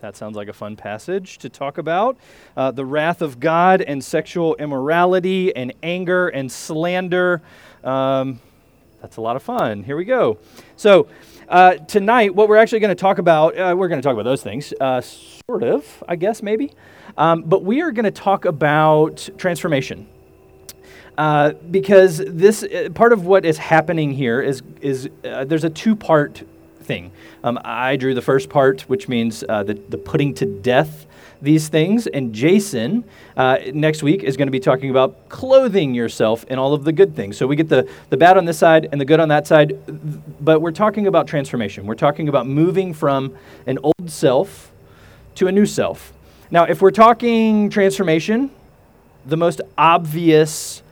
That sounds like a fun passage to talk about. Uh, the wrath of God and sexual immorality and anger and slander. Um, that's a lot of fun. Here we go. So, uh, tonight, what we're actually going to talk about, uh, we're going to talk about those things, uh, sort of, I guess, maybe. Um, but we are going to talk about transformation. Uh, because this uh, part of what is happening here is, is there's a two part thing. Um, I drew the first part, which means uh, the, the putting to death these things. And Jason, uh, next week, is going to be talking about clothing yourself in all of the good things. So we get the, the bad on this side and the good on that side, but we're talking about transformation. We're talking about moving from an old self to a new self. Now, if we're talking transformation, the most obvious,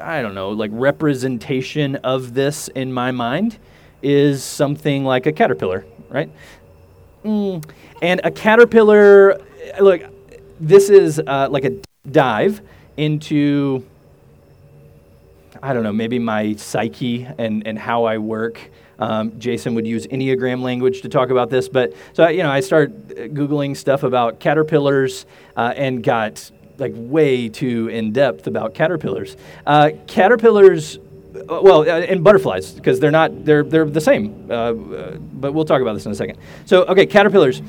I don't know, like representation of this in my mind is something like a caterpillar, right? Mm. And a caterpillar, look, this is uh, like a dive into, I don't know, maybe my psyche and, and how I work. Um, Jason would use Enneagram language to talk about this, but so you know, I started googling stuff about caterpillars uh, and got like way too in depth about caterpillars. Uh, caterpillars uh, well, uh, and butterflies because they're not they're they're the same. Uh, uh, but we'll talk about this in a second. So, okay, caterpillars.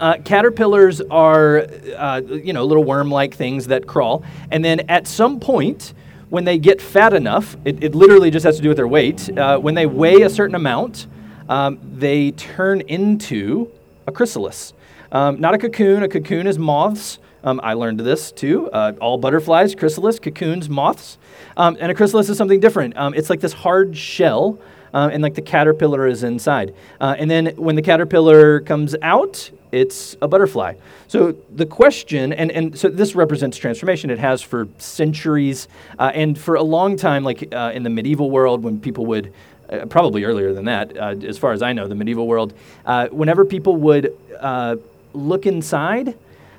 Uh, caterpillars are uh, you know little worm-like things that crawl, and then at some point. When they get fat enough, it, it literally just has to do with their weight. when they weigh a certain amount, um, they turn into a chrysalis. Um, not a cocoon. A cocoon is moths. Um, I learned this too. Uh, all butterflies, chrysalis, cocoons, moths. Um, and a chrysalis is something different. Um, it's like this hard shell, uh, and like the caterpillar is inside. Uh, and then when the caterpillar comes out, it's a butterfly. So the question, and, and so this represents transformation. It has for centuries, uh, and for a long time, like uh, in the medieval world, when people would uh, probably earlier than that, uh, as far as I know, the medieval world, uh, whenever people would uh, look inside,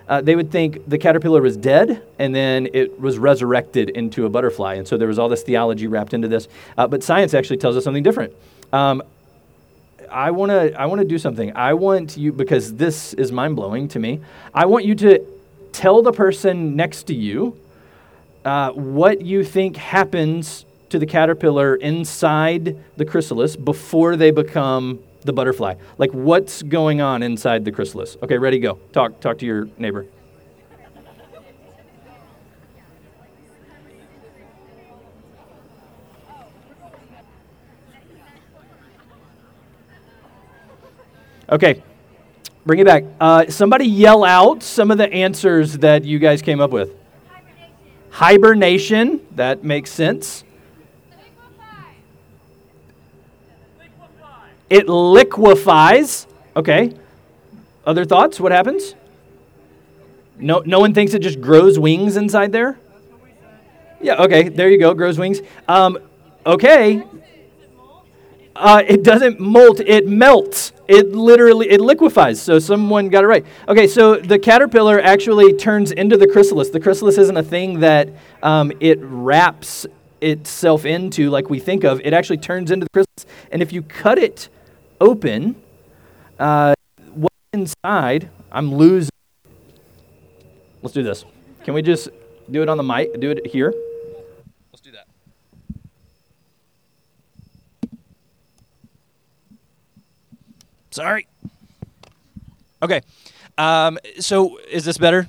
uh, they would think the caterpillar was dead and then it was resurrected into a butterfly. And so there was all this theology wrapped into this. Uh, but science actually tells us something different. Um, I want to I want to do something. I want you because this is mind blowing to me. I want you to tell the person next to you uh, what you think happens to the caterpillar inside the chrysalis before they become the butterfly. Like what's going on inside the chrysalis? Okay, ready, go. Talk, talk to your neighbor. Okay, bring it back. Uh, somebody yell out some of the answers that you guys came up with. Hibernation. Hibernation. That makes sense. It liquefies. Okay. Other thoughts? What happens? No, no one thinks it just grows wings inside there? Yeah, okay, there you go, grows wings. Um, okay. Uh, it doesn't molt, it melts. It literally, it liquefies. So someone got it right. Okay, so the caterpillar actually turns into the chrysalis. The chrysalis isn't a thing that um, it wraps itself into like we think of. It actually turns into the chrysalis. And if you cut it open, uh, what's inside, I'm losing. Let's do this. Can we just do it on the mic? Do it here? Let's do that. Sorry. Okay. Um, so is this better?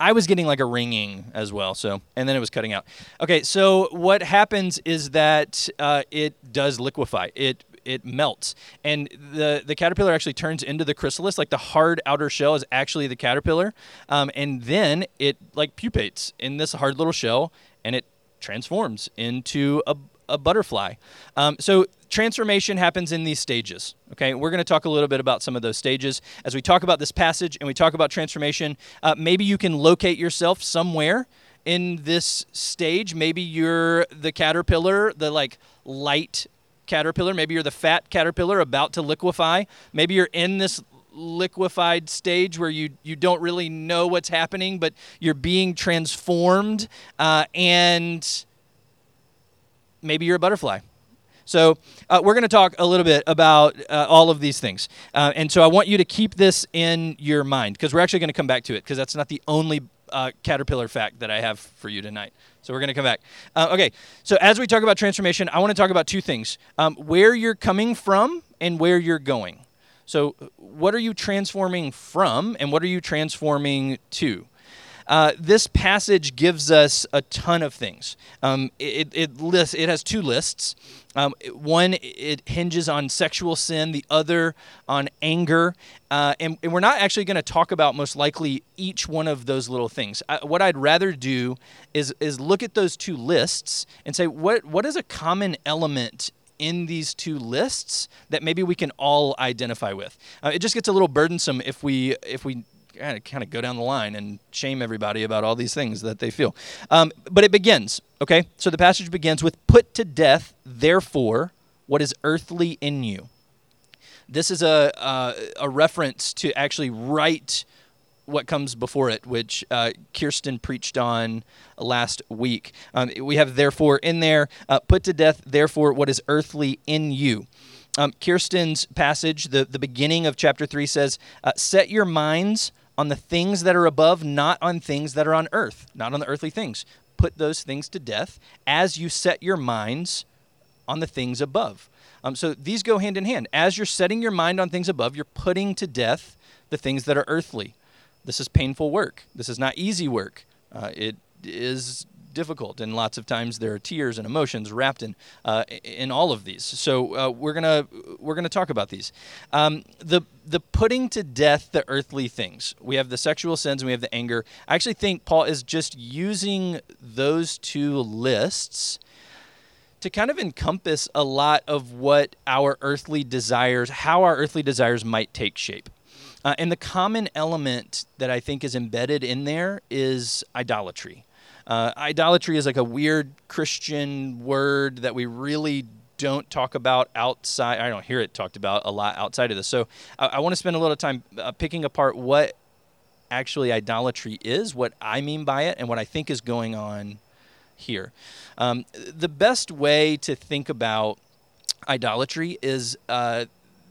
I was getting like a ringing as well, so and then it was cutting out. Okay, so what happens is that uh, it does liquefy. It it melts, and the the caterpillar actually turns into the chrysalis. Like the hard outer shell is actually the caterpillar, um, and then it like pupates in this hard little shell, and it transforms into a a butterfly. Um, so transformation happens in these stages. Okay, we're going to talk a little bit about some of those stages as we talk about this passage and we talk about transformation. Uh, maybe you can locate yourself somewhere in this stage. Maybe you're the caterpillar, the like light caterpillar. Maybe you're the fat caterpillar about to liquefy. Maybe you're in this liquefied stage where you you don't really know what's happening, but you're being transformed, uh, and maybe you're a butterfly. So uh, we're going to talk a little bit about uh, all of these things, uh, and so I want you to keep this in your mind because we're actually going to come back to it because that's not the only uh, caterpillar fact that I have for you tonight. So we're going to come back. Uh, okay, so as we talk about transformation, I want to talk about two things um, where you're coming from and where you're going. So, what are you transforming from and what are you transforming to? Uh, this passage gives us a ton of things. Um, it, it, lists, it has two lists. Um, one, it hinges on sexual sin, the other on anger. Uh, and, and, we're not actually going to talk about most likely each one of those little things. I, what I'd rather do is, is look at those two lists and say, what, what is a common element in these two lists that maybe we can all identify with. Uh, it just gets a little burdensome if we if we kind of go down the line and shame everybody about all these things that they feel. Um, but it begins, okay? So the passage begins with Put to death, therefore, what is earthly in you. This is a, uh, a reference to actually right what comes before it, which uh, Kirsten preached on last week. Um, we have therefore in there, uh, put to death, therefore, what is earthly in you. Um, Kirsten's passage, the, the beginning of chapter 3 says, uh, Set your minds on the things that are above, not on things that are on earth, not on the earthly things. Put those things to death as you set your minds on the things above. Um, so these go hand in hand. As you're setting your mind on things above, you're putting to death the things that are earthly. This is painful work. This is not easy work. Uh, it is difficult, and lots of times there are tears and emotions wrapped in uh, in all of these. So uh, we're gonna we're gonna talk about these. Um, the the putting to death the earthly things. We have the sexual sins and we have the anger. I actually think Paul is just using those two lists to kind of encompass a lot of what our earthly desires, how our earthly desires might take shape. Uh, and the common element that I think is embedded in there is idolatry. Uh, idolatry is like a weird Christian word that we really don't talk about outside. I don't hear it talked about a lot outside of this. So I, I want to spend a little time uh, picking apart what actually idolatry is, what I mean by it, and what I think is going on here. Um, the best way to think about idolatry is uh,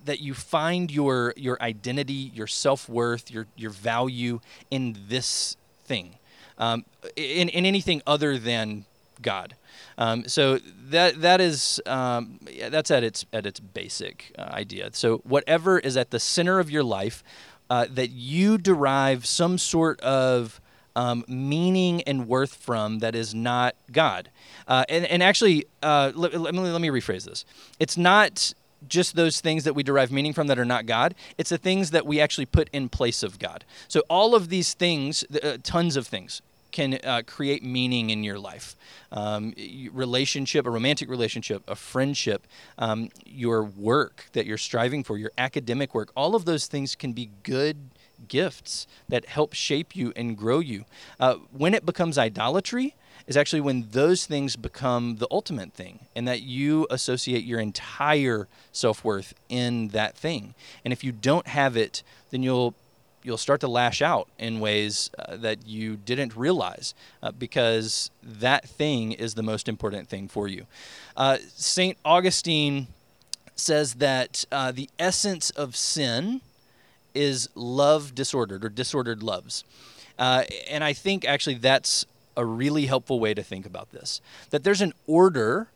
that you find your your identity, your self worth, your your value in this thing um, in, in anything other than God. Um, so that that is um, that's at its at its basic uh, idea. So whatever is at the center of your life uh, that you derive some sort of um, meaning and worth from that is not God. Uh, and, and actually, uh, let, let, me, let me rephrase this. It's not just those things that we derive meaning from that are not God. It's the things that we actually put in place of God. So all of these things, uh, tons of things, can uh, create meaning in your life. Um, relationship, a romantic relationship, a friendship, um, your work that you're striving for, your academic work, all of those things can be good gifts that help shape you and grow you. Uh, when it becomes idolatry, is actually when those things become the ultimate thing and that you associate your entire self worth in that thing. And if you don't have it, then you'll you'll start to lash out in ways uh, that you didn't realize uh, because that thing is the most important thing for you. Uh, St. Augustine says that uh, the essence of sin is love disordered or disordered loves. Uh, and I think actually that's a really helpful way to think about this that there's an order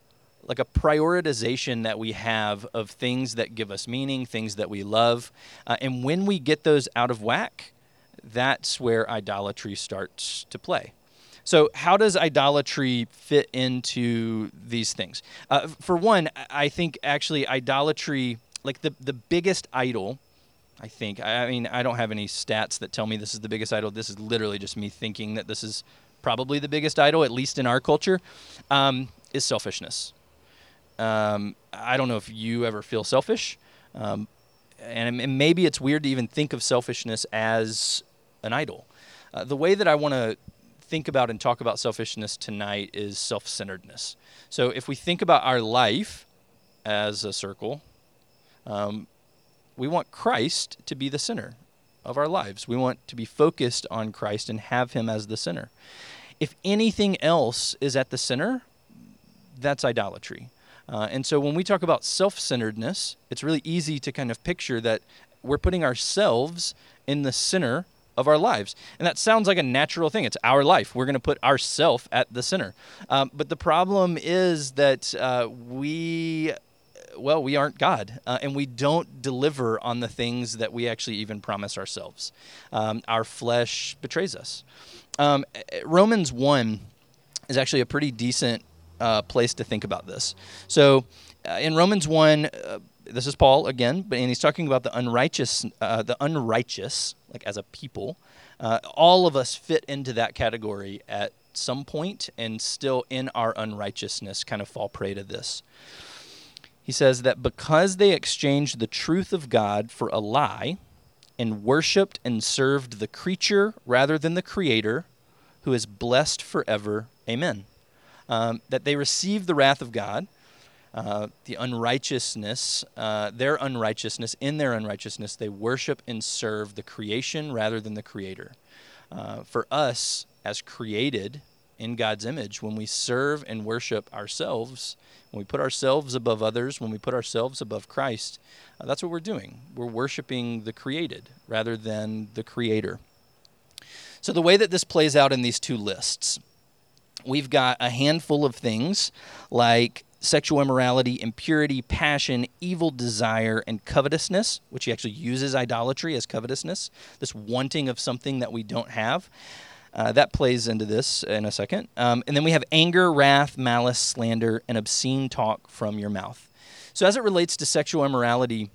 like a prioritization that we have of things that give us meaning, things that we love. Uh, and when we get those out of whack, that's where idolatry starts to play. So, how does idolatry fit into these things? Uh, for one, I think actually idolatry, like the, the biggest idol, I think, I mean, I don't have any stats that tell me this is the biggest idol. This is literally just me thinking that this is probably the biggest idol, at least in our culture, um, is selfishness. Um, I don't know if you ever feel selfish, um, and, and, maybe it's weird to even think of selfishness as an idol. Uh, the way that I want to think about and talk about selfishness tonight is self centeredness. So if we think about our life as a circle, um, we want Christ to be the center of our lives. We want to be focused on Christ and have Him as the center. If anything else is at the center, that's idolatry. Uh, and so when we talk about self centeredness, it's really easy to kind of picture that we're putting ourselves in the center of our lives. And that sounds like a natural thing. It's our life. We're going to put ourself at the center. Um, but the problem is that uh, we well, we aren't God, uh, and we don't deliver on the things that we actually even promise ourselves. Um, our flesh betrays us. Um, Romans 1 is actually a pretty decent uh, place to think about this. So, uh, in Romans 1, uh, this is Paul again, but and he's talking about the unrighteous, uh, the unrighteous, like as a people. Uh, all of us fit into that category at some point, and still in our unrighteousness, kind of fall prey to this. He says that because they exchanged the truth of God for a lie, and worshiped and served the creature rather than the Creator, who is blessed forever. Amen. Um, that they receive the wrath of God uh, the unrighteousness, uh, their unrighteousness, in their unrighteousness, they worship and serve the creation rather than the creator. Uh, for us, as created in God's image, when we serve and worship ourselves, when we put ourselves above others, when we put ourselves above Christ, uh, that's what we're doing. We're worshiping the created rather than the creator. So, the way that this plays out in these two lists, we've got a handful of things like sexual immorality, impurity, passion, evil desire, and covetousness, which he actually uses idolatry as covetousness, this wanting of something that we don't have. Uh, that plays into this in a second. Um, and then we have anger, wrath, malice, slander, and obscene talk from your mouth. So, as it relates to sexual immorality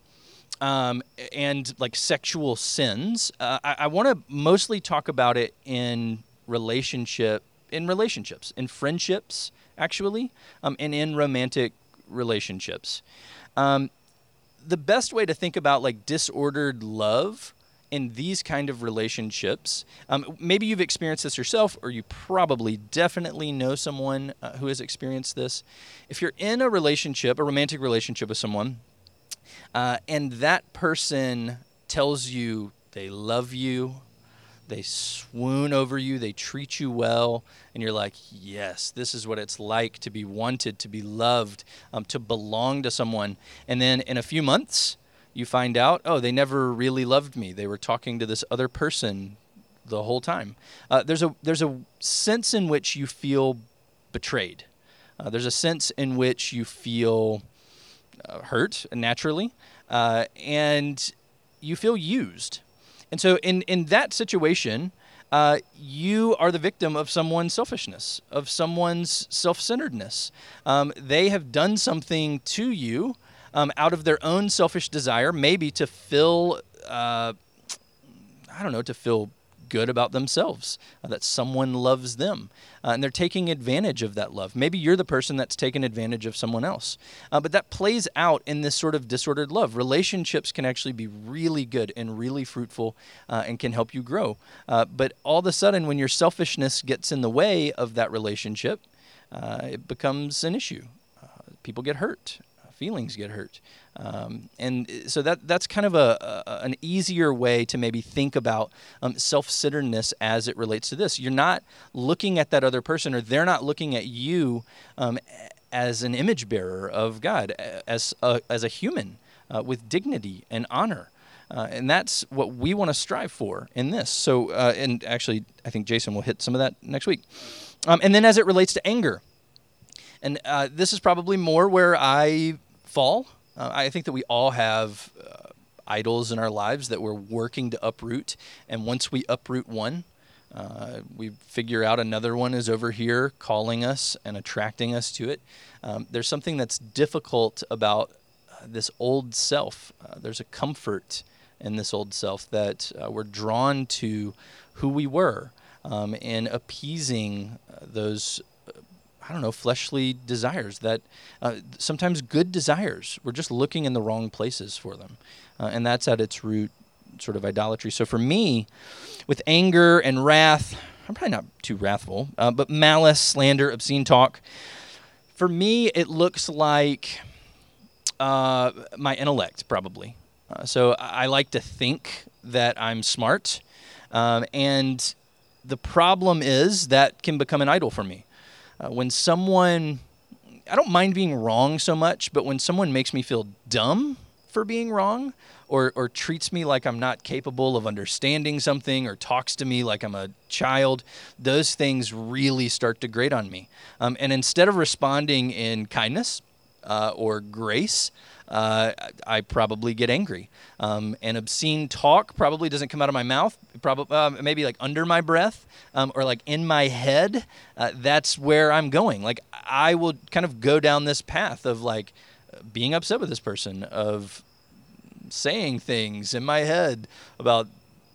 um, and like sexual sins, uh, I, I want to mostly talk about it in relationship, in relationships, in friendships, actually, um, and in romantic relationships. Um, the best way to think about like disordered love in these kind of relationships, um, maybe you've experienced this yourself, or you probably definitely know someone uh, who has experienced this. If you're in a relationship, a romantic relationship with someone, uh, and that person tells you they love you, they swoon over you, they treat you well, and you're like, yes, this is what it's like to be wanted, to be loved, um, to belong to someone. And then in a few months, you find out, oh, they never really loved me. They were talking to this other person the whole time. Uh, there's a there's a sense in which you feel betrayed. Uh, there's a sense in which you feel uh, hurt naturally, uh, and you feel used. And so, in, in that situation, uh, you are the victim of someone's selfishness, of someone's self centeredness. Um, they have done something to you um, out of their own selfish desire, maybe to fill, uh, I don't know, to fill good about themselves, uh, that someone loves them. Uh, and they're taking advantage of that love. Maybe you're the person that's taken advantage of someone else. Uh, but that plays out in this sort of disordered love. Relationships can actually be really good and really fruitful uh, and can help you grow. Uh, but all of a sudden, when your selfishness gets in the way of that relationship, uh, it becomes an issue. people get hurt feelings get hurt. Um, and so that that's kind of a, a, an easier way to maybe think about um, self-centeredness as it relates to this. You're not looking at that other person, or they're not looking at you um, as an image bearer of God, as a, as a human uh, with dignity and honor. Uh, and that's what we want to strive for in this. So, uh, and actually, I think Jason will hit some of that next week. Um, and then, as it relates to anger, and uh, this is probably more where I fall. Uh, I think that we all have uh, idols in our lives that we're working to uproot. And once we uproot one, uh, we figure out another one is over here calling us and attracting us to it. Um, there's something that's difficult about uh, this old self. Uh, there's a comfort in this old self that uh, we're drawn to who we were um, and appeasing those I don't know, fleshly desires that uh, sometimes good desires. We're just looking in the wrong places for them. Uh, and that's at its root sort of idolatry. So for me, with anger and wrath, I'm probably not too wrathful, uh, but malice, slander, obscene talk, for me, it looks like uh, my intellect, probably. Uh, so I like to think that I'm smart. Um, and the problem is that can become an idol for me. Uh, when someone I don't mind being wrong so much, but when someone makes me feel dumb for being wrong, or, or treats me like I'm not capable of understanding something or talks to me like I'm a child, those things really start to grate on me. Um, and instead of responding in kindness uh, or grace, uh, I probably get angry. Um, and obscene talk probably doesn't come out of my mouth, probably uh, maybe like under my breath um, or like in my head. Uh, that's where I'm going. Like I will kind of go down this path of like being upset with this person, of saying things in my head about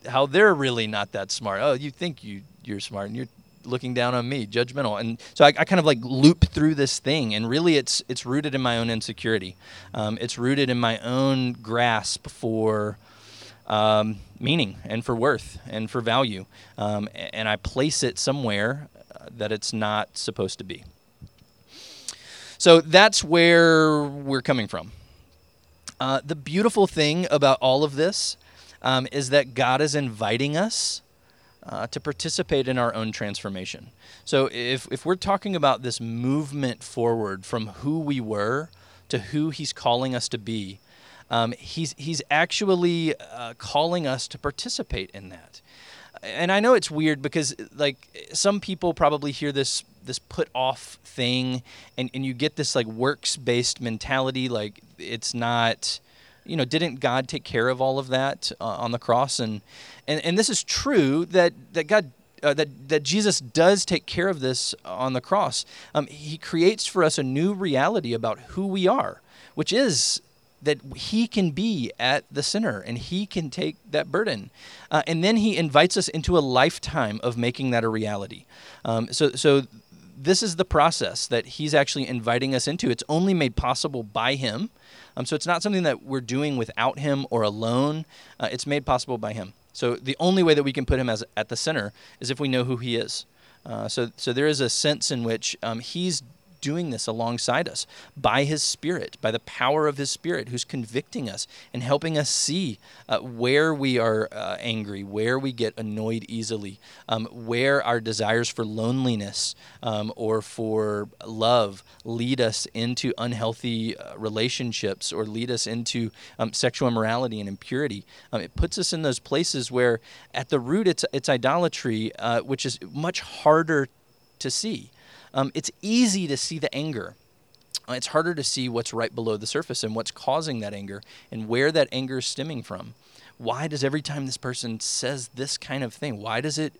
how they're really not that smart. Oh, you think you you're smart and you're looking down on me, judgmental. And so I, I kind of like loop through this thing, and really, it's it's rooted in my own insecurity. Um, it's rooted in my own grasp for. Um, meaning and for worth and for value, um, and I place it somewhere uh, that it's not supposed to be. So that's where we're coming from. Uh, the beautiful thing about all of this um, is that God is inviting us uh, to participate in our own transformation. So if, if we're talking about this movement forward from who we were to who He's calling us to be, um, he's, he's actually uh, calling us to participate in that. And I know it's weird because like some people probably hear this this put off thing and, and you get this like works based mentality like it's not you know didn't god take care of all of that uh, on the cross and, and and this is true that that god uh, that that Jesus does take care of this on the cross. Um, he creates for us a new reality about who we are, which is that He can be at the center and He can take that burden, uh, and then He invites us into a lifetime of making that a reality. Um, so so this is the process that he's actually inviting us into. It's only made possible by him. Um, so it's not something that we're doing without him or alone. Uh, it's made possible by him. So the only way that we can put him as at the center is if we know who he is. Uh, so so there is a sense in which um, he's doing this alongside us by His Spirit, by the power of His Spirit, who's convicting us and helping us see uh, where we are uh, angry, where we get annoyed easily, um, where our desires for loneliness um, or for love lead us into unhealthy uh, relationships or lead us into um, sexual immorality and impurity. Um, it puts us in those places where, at the root, it's, it's idolatry, uh, which is much harder to see um, it's easy to see the anger. Uh, it's harder to see what's right below the surface and what's causing that anger and where that anger is stemming from. Why does every time this person says this kind of thing, why does it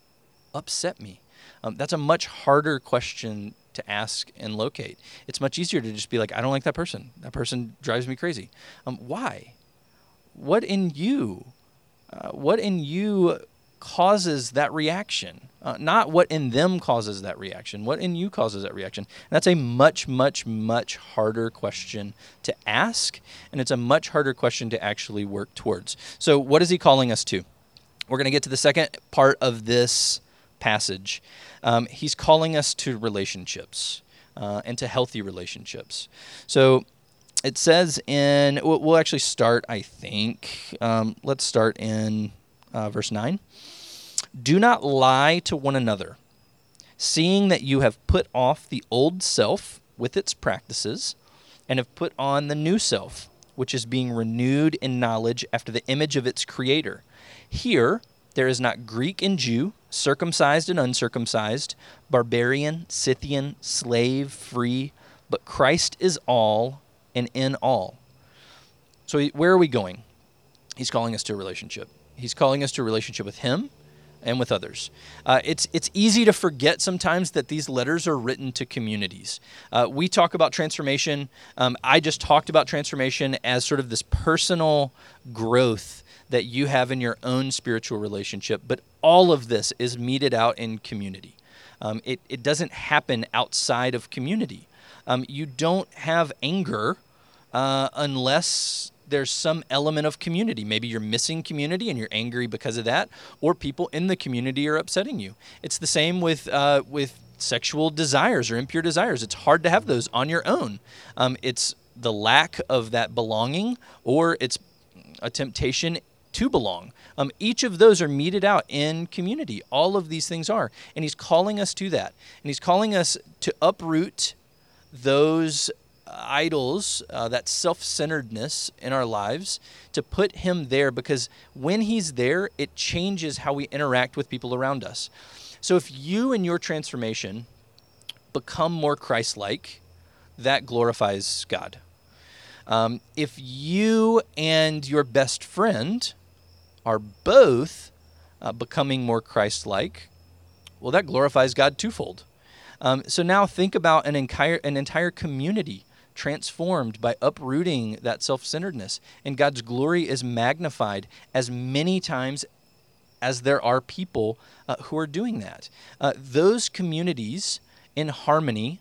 upset me? Um, that's a much harder question to ask and locate. It's much easier to just be like, I don't like that person. That person drives me crazy. Um, why? What in you? Uh, what in you causes that reaction? Uh, not what in them causes that reaction, what in you causes that reaction. And that's a much, much, much harder question to ask, and it's a much harder question to actually work towards. So, what is he calling us to? We're going to get to the second part of this passage. Um, he's calling us to relationships uh, and to healthy relationships. So, it says in, we'll, actually start, I think. Um, let's start in uh, verse 9. Do not lie to one another, seeing that you have put off the old self with its practices, and have put on the new self, which is being renewed in knowledge after the image of its creator. Here, there is not Greek and Jew, circumcised and uncircumcised, barbarian, Scythian, slave, free, but Christ is all and in all. So, where are we going? He's calling us to a relationship. He's calling us to a relationship with Him and with others. Uh, it's it's easy to forget sometimes that these letters are written to communities. Uh, we talk about transformation. Um, I just talked about transformation as sort of this personal growth that you have in your own spiritual relationship, but all of this is meted out in community. Um, it, it doesn't happen outside of community. Um, you don't have anger uh, unless there's some element of community. Maybe you're missing community and you're angry because of that, or people in the community are upsetting you. It's the same with uh, with sexual desires or impure desires. It's hard to have those on your own. Um, it's the lack of that belonging, or it's a temptation to belong. Um, each of those are meted out in community. All of these things are. And he's calling us to that. And he's calling us to uproot those idols, uh, that self centeredness in our lives, to put Him there because when He's there, it changes how we interact with people around us. So if you and your transformation become more Christ like, that glorifies God. Um, if you and your best friend are both uh, becoming more Christ like, well, that glorifies God twofold. Um, so now think about an entire, an entire community transformed by uprooting that self centeredness. And God's glory is magnified as many times as there are people uh, who are doing that. Uh, those communities in harmony,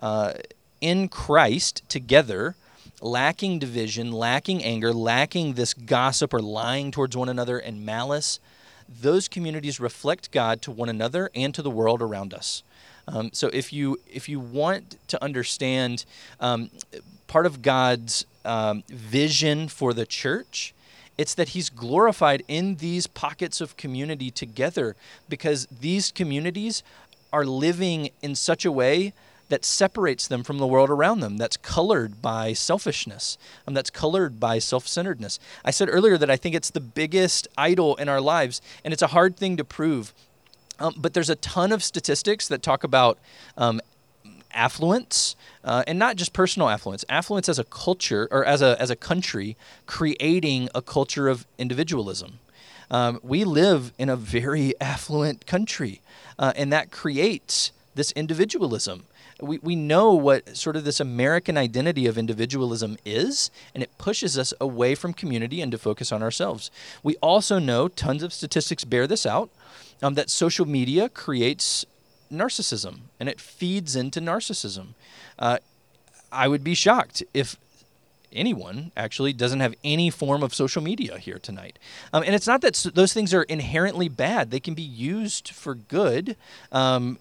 uh, in Christ, together, lacking division, lacking anger, lacking this gossip or lying towards one another and malice, those communities reflect God to one another and to the world around us. Um, so if you if you want to understand um, part of God's um, vision for the church, it's that He's glorified in these pockets of community together because these communities are living in such a way that separates them from the world around them, that's colored by selfishness, and that's colored by self centeredness. I said earlier that I think it's the biggest idol in our lives, and it's a hard thing to prove. Um, but there's a ton of statistics that talk about um, affluence, uh, and not just personal affluence, affluence as a culture or as a, as a country creating a culture of individualism. Um, we live in a very affluent country, uh, and that creates this individualism we, we know what sort of this American identity of individualism is, and it pushes us away from community and to focus on ourselves. We also know, tons of statistics bear this out, um, that social media creates narcissism and it feeds into narcissism. Uh, I would be shocked if anyone actually doesn't have any form of social media here tonight. Um, and it's not that those things are inherently bad, they can be used for good. Um,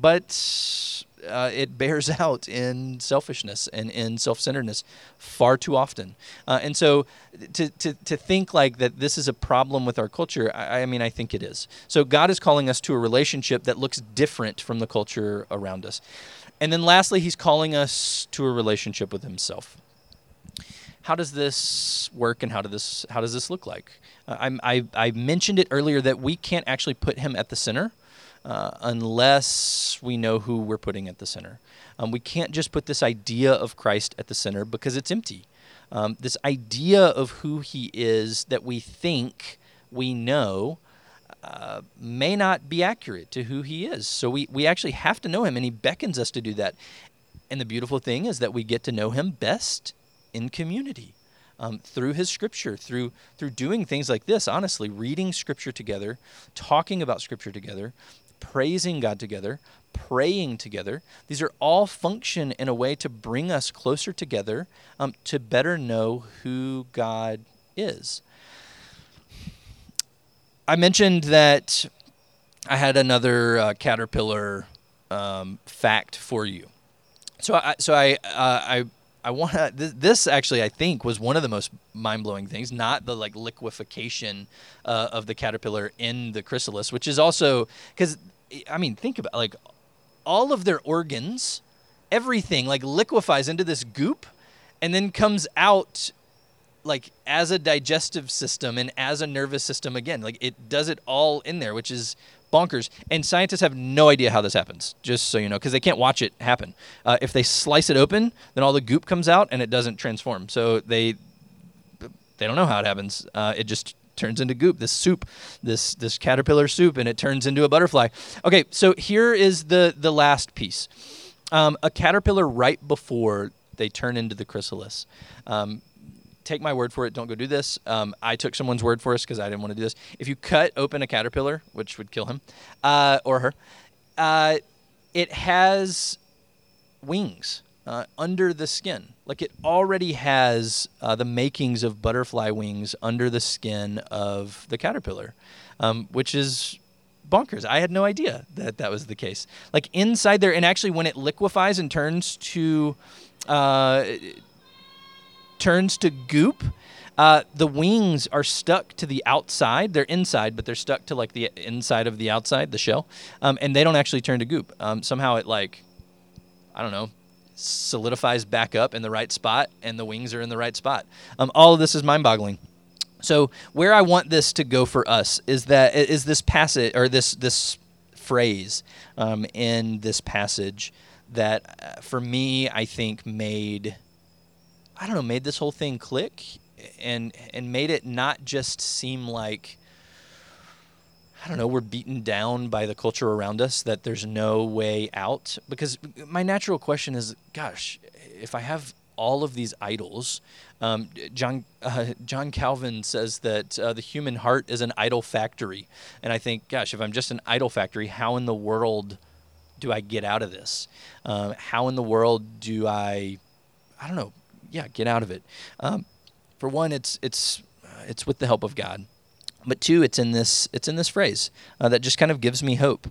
but uh, it bears out in selfishness and in self-centeredness far too often. Uh, and so to, to, to think like that this is a problem with our culture, I, I, mean, I think it is. So God is calling us to a relationship that looks different from the culture around us. And then lastly, he's calling us to a relationship with himself. How does this work and how, do this, how does this look like? Uh, I, I mentioned it earlier that we can't actually put him at the center uh, unless we know who we're putting at the center. Um, we can't just put this idea of Christ at the center because it's empty. Um, this idea of who he is that we think we know uh, may not be accurate to who he is. So we, we actually have to know him, and he beckons us to do that. And the beautiful thing is that we get to know him best in community. Um, through his scripture, through through doing things like this, honestly, reading scripture together, talking about scripture together, praising God together, praying together. These are all function in a way to bring us closer together um, to better know who God is. I mentioned that I had another uh, caterpillar um, fact for you. So I, so I, uh, I I want to. This, this, actually, I think, was one of the most mind blowing things. Not the like liquefaction uh, of the caterpillar in the chrysalis, which is also because I mean, think about like all of their organs, everything like liquefies into this goop, and then comes out like as a digestive system and as a nervous system again. Like it does it all in there, which is bonkers. And scientists have no idea how this happens, just so you know, because they can't watch it happen. Uh, if they slice it open, then all the goop comes out and it doesn't transform. So they they don't know how it happens. Uh, it just turns into goop. This soup, this this caterpillar soup, and it turns into a butterfly. Okay, so here is the the last piece. Um, a caterpillar right before they turn into the chrysalis. Um, take my word for it. Don't go do this. Um, I took someone's word for us because I didn't want to do this. If you cut open a caterpillar, which would kill him uh, or her, uh, it has wings uh, under the skin. Like it already has uh, the makings of butterfly wings under the skin of the caterpillar, um, which is bonkers. I had no idea that that was the case. Like inside there, and actually when it liquefies and turns to uh, turns to goop. Uh, the wings are stuck to the outside. They're inside, but they're stuck to like the inside of the outside, the shell, um, and they don't actually turn to goop. Um, somehow it like I don't know, solidifies back up in the right spot and the wings are in the right spot. Um, all of this is mind boggling. So where I want this to go for us is that is this passage or this this phrase um, in this passage that uh, for me I think made I don't know made this whole thing click and and made it not just seem like I don't know, we're beaten down by the culture around us that there's no way out. Because my natural question is, gosh, if I have all of these idols, um, John uh, John Calvin says that uh, the human heart is an idol factory, and I think, gosh, if I'm just an idol factory, how in the world do I get out of this? Um, how in the world do I, I don't know, yeah, get out of it? Um, for one, it's it's uh, it's with the help of God, but two, it's in this it's in this phrase uh, that just kind of gives me hope.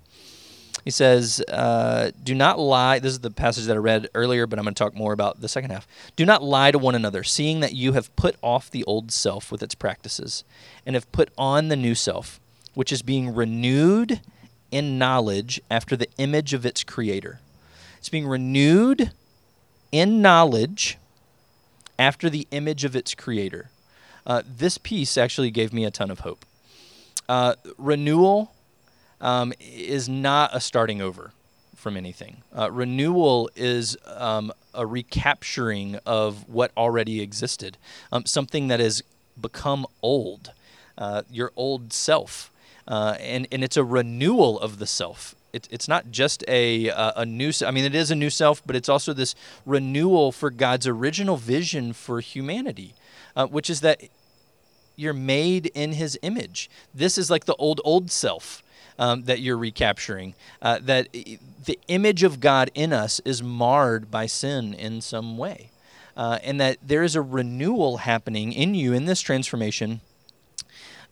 He says, uh, Do not lie. This is the passage that I read earlier, but I'm going to talk more about the second half. Do not lie to one another, seeing that you have put off the old self with its practices, and have put on the new self, which is being renewed in knowledge after the image of its creator. It's being renewed in knowledge after the image of its creator. Uh, this piece actually gave me a ton of hope. Uh, renewal um, is not a starting over from anything. Uh, renewal is um, a recapturing of what already existed, um, something that has become old, uh, your old self. Uh, and, and it's a renewal of the self. It, it's not just a, uh, a new, I mean, it is a new self, but it's also this renewal for God's original vision for humanity, uh, which is that you're made in his image. This is like the old, old self um, that you're recapturing. Uh, that the image of God in us is marred by sin in some way. Uh, and that there is a renewal happening in you in this transformation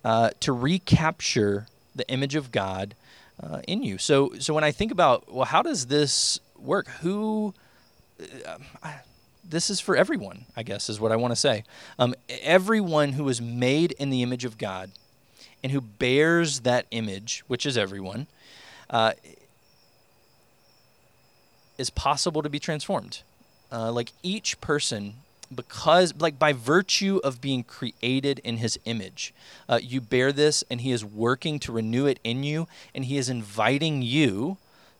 uh, to recapture the image of God uh, in you. So, so when I think about, well, how does this work? Who, uh, this is for everyone, I guess, is what I want to say. Um, everyone who is made in the image of God and who bears that image, which is everyone, uh, is possible to be transformed. Uh, like each person, because, like by virtue of being created in his image, uh, you bear this and he is working to renew it in you, and he is inviting you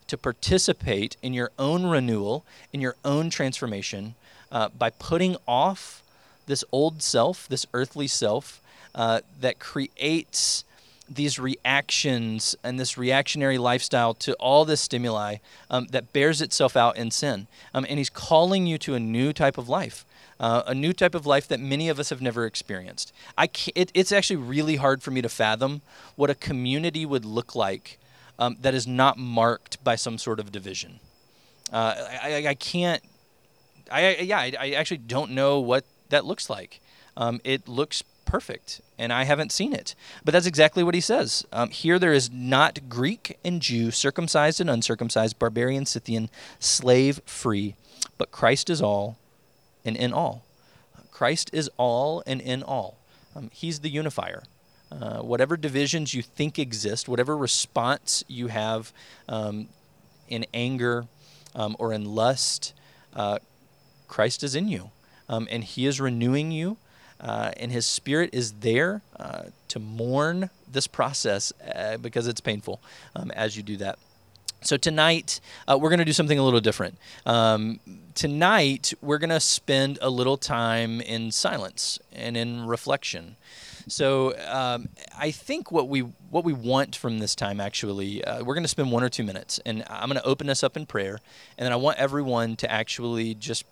to participate in your own renewal, in your own transformation, uh, by putting off this old self, this earthly self, uh, that creates these reactions and this reactionary lifestyle to all this stimuli um, that bears itself out in sin. Um, and he's calling you to a new type of life. Uh, a new type of life that many of us have never experienced. I it, it's actually really hard for me to fathom what a community would look like um, that is not marked by some sort of division. Uh, I, I, can't. I, yeah, I, I, actually don't know what that looks like. Um, it looks perfect, and I haven't seen it. But that's exactly what he says. Um, here there is not Greek and Jew, circumcised and uncircumcised, barbarian, Scythian, slave, free, but Christ is all and in all. Christ is all and in all. Um, he's the unifier. Uh, whatever divisions you think exist, whatever response you have um, in anger um, or in lust, uh, Christ is in you. Um, and He is renewing you uh, and his spirit is there uh, to mourn this process uh, because it's painful um, as you do that. So tonight uh, we're going to do something a little different. Um, tonight we're going to spend a little time in silence and in reflection. So um, I think what we what we want from this time actually, uh, we're going to spend one or two minutes, and I'm going to open us up in prayer, and then I want everyone to actually just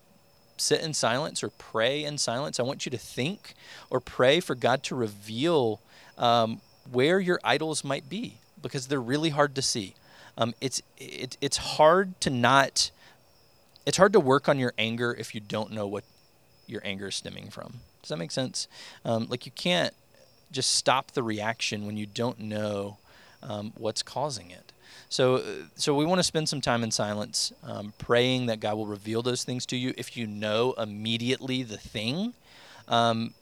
sit in silence or pray in silence. I want you to think or pray for God to reveal um, where your idols might be because they're really hard to see. Um, it's it, it's hard to not. It's hard to work on your anger if you don't know what your anger is stemming from. Does that make sense? Um, like you can't just stop the reaction when you don't know um, what's causing it. So, so we want to spend some time in silence, um, praying that God will reveal those things to you. If you know immediately the thing, um,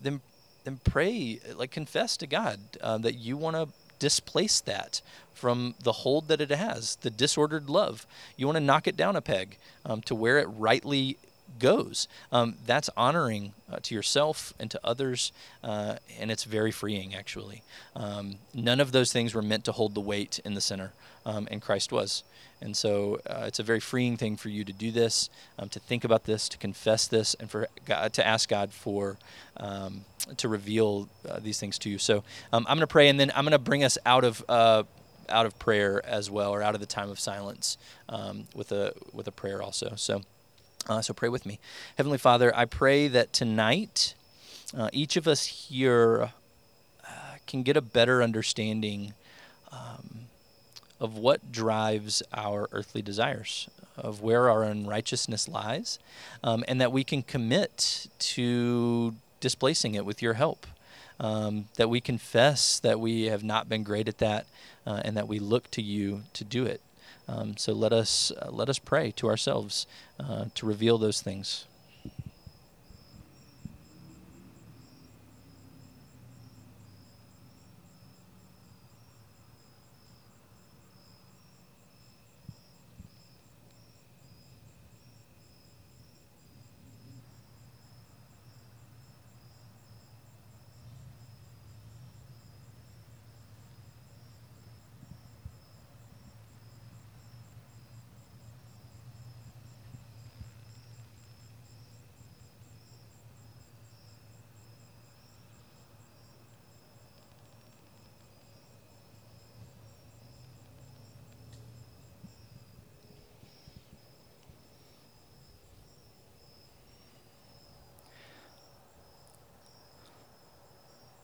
then then pray, like confess to God uh, that you want to displace that from the hold that it has, the disordered love. You want to knock it down a peg um, to where it rightly goes. Um, that's honoring uh, to yourself and to others, uh, and it's very freeing, actually. Um, none of those things were meant to hold the weight in the center, um, and Christ was. And so uh, it's a very freeing thing for you to do this, um, to think about this, to confess this, and for God, to ask God for um, to reveal uh, these things to you. So um, I'm going to pray, and then I'm going to bring us out of uh, out of prayer as well, or out of the time of silence with a with a prayer also. So. Uh, so pray with me. Heavenly Father, I pray that tonight uh, each of us here uh, can get a better understanding um, of what drives our earthly desires, of where our unrighteousness lies, um, and that we can commit to displacing it with your help. Um, that we confess that we have not been great at that, uh, and that we look to you to do it. Um, so let us uh, let us pray to ourselves uh, to reveal those things.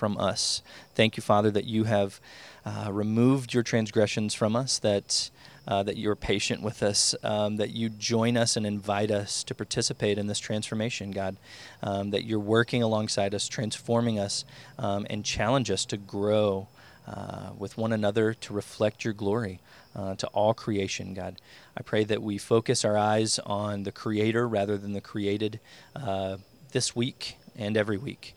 from us. Thank you, Father, that you have uh, removed your transgressions from us, that, uh, that you're patient with us, um, that you join us and invite us to participate in this transformation, God, um, that you're working alongside us, transforming us, um, and challenge us to grow uh, with one another to reflect your glory. Uh, to all creation, God. I pray that we focus our eyes on the Creator rather than the created uh, this week and every week.